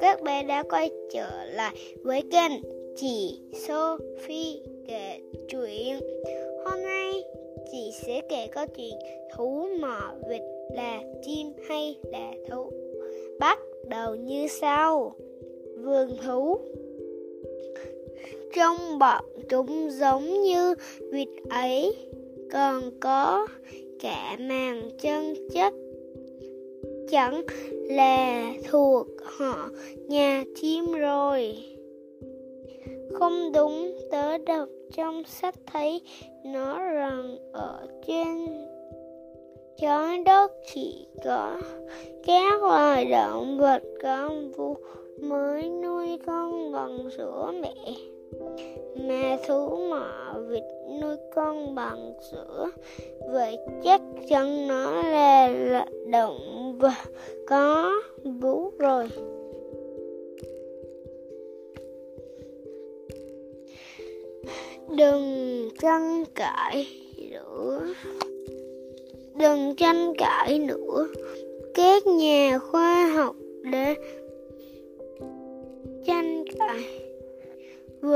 Các bé đã quay trở lại với kênh Chị Sophie kể chuyện. Hôm nay, chị sẽ kể câu chuyện Thú mỏ vịt là chim hay là thú. Bắt đầu như sau. Vườn thú. Trong bọn chúng giống như vịt ấy, Còn có cả màng chân chất chẳng là thuộc họ nhà chim rồi. Không đúng, tớ đọc trong sách thấy nó rằng ở trên trái đất chỉ có các loài động vật con vu mới nuôi con bằng sữa mẹ mà thú mọ vịt nuôi con bằng sữa. Vậy chắc chắn nó là, là động vật có vú rồi. Đừng tranh cãi nữa. Đừng tranh cãi nữa. Các nhà khoa học đã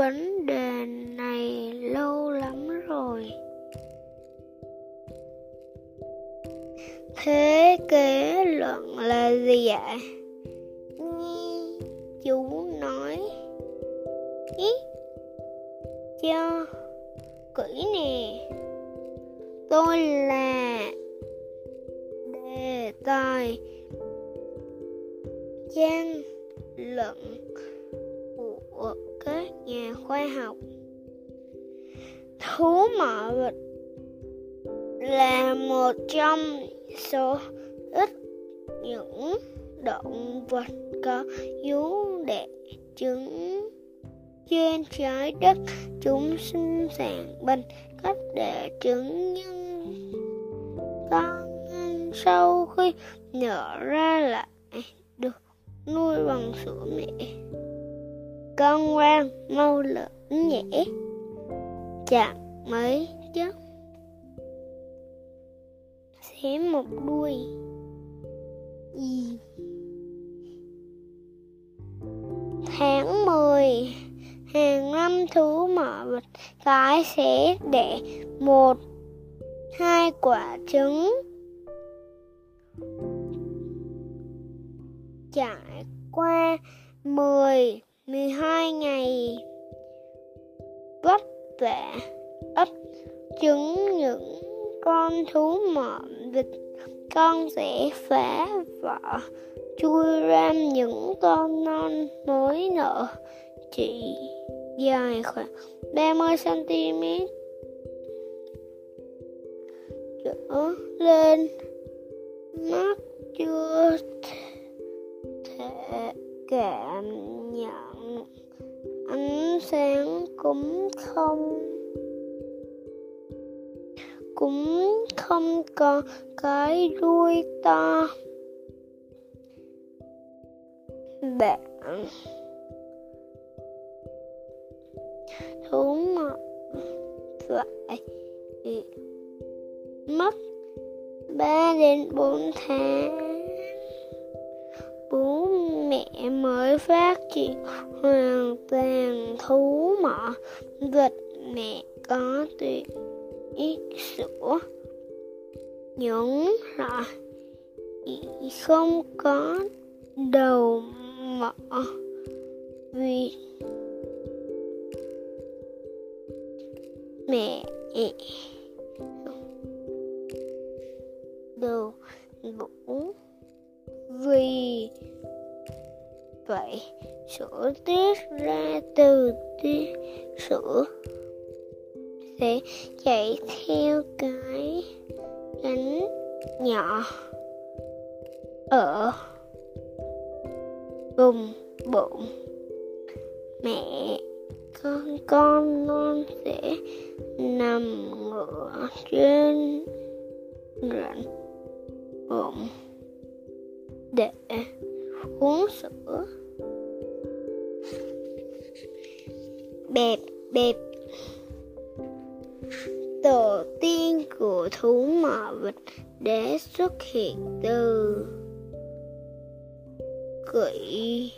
vấn đề này lâu lắm rồi. Thế kế luận là gì ạ? Nghe chú nói, ý cho kỹ nè. Tôi là đề tài tranh luận nhà khoa học. Thú mỏ vịt là một trong số ít những động vật có vú đẻ trứng trên trái đất. Chúng sinh sản bằng cách đẻ trứng nhưng con sau khi nở ra lại được nuôi bằng sữa mẹ con ngoan mau lớn nhẹ chạm mấy chốc xé một đuôi. Gì? Tháng 10 hàng năm thú mở vật cái sẽ để một, hai quả trứng. Trải qua 10 12 ngày vất vả ấp trứng những con thú mọn vịt. Con sẽ phá vỏ, chui ra những con non mới nở. Chỉ dài khoảng 30 cm trở lên. Mắt chưa thể cảm nhận ánh sáng cũng không? Cũng không có cái đuôi to. Bạn. Thú mật phải mất ba đến bốn tháng mẹ mới phát triển hoàn toàn thú mỏ vịt mẹ có tuyệt ít sữa những loại không có đầu mỏ. Vì mẹ đồ vũ vì vậy sữa tiết ra từ tiết sữa sẽ chạy theo cái cánh nhỏ ở vùng bụng. Mẹ con con non sẽ nằm ngửa trên rãnh bụng để uống sữa. Bẹp bẹp. Tổ tiên của thú mỏ vịt để xuất hiện từ quỷ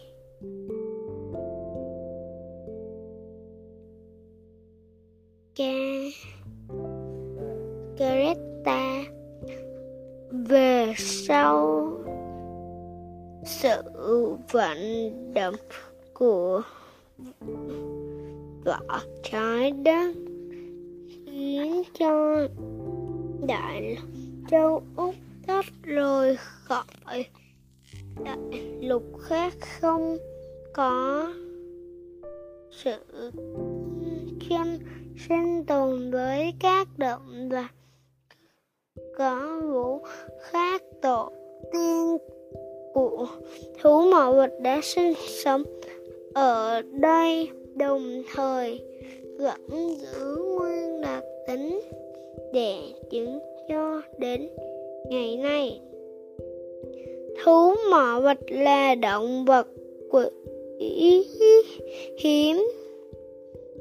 sự vận động của vỏ trái đất khiến cho đại châu úc tách rời khỏi đại lục khác không có sự chân sinh tồn với các động vật có vũ khác tổ tiên của thú mỏ vật đã sinh sống ở đây đồng thời vẫn giữ nguyên đặc tính để chứng cho đến ngày nay. Thú mỏ vật là động vật quý hiếm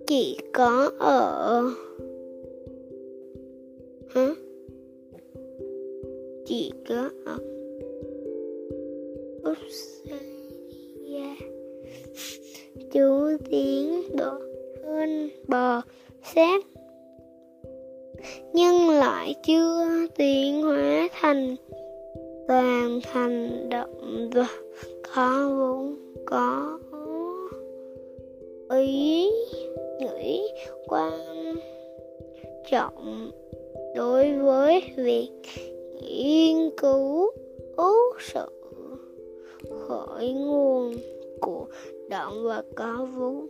chỉ có ở hả? Chỉ có ở Australia. Chú tiến độ hơn bò xếp, nhưng lại chưa tiến hóa thành toàn thành động vật có vốn có ý nghĩ quan trọng đối với việc nghiên cứu sự khởi nguồn của động vật có vú.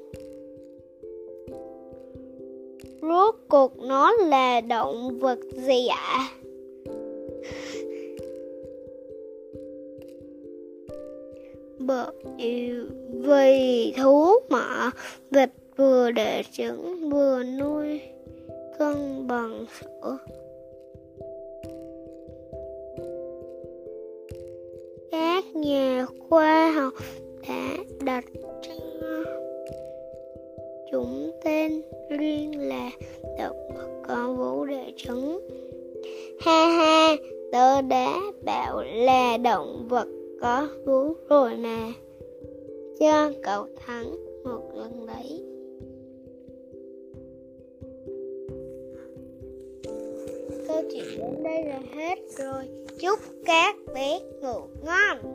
Rốt cuộc nó là động vật gì ạ? Bởi vì thú mỏ vịt vừa để trứng vừa nuôi cân bằng sữa. Các nhà khoa học đã đặt cho chúng tên riêng là động vật có vú đẻ trứng ha ha, tớ đã bảo là động vật có vú rồi mà. Cho cậu thắng một lần đấy. Chuyện đến đây là hết rồi. Chúc các bé ngủ ngon.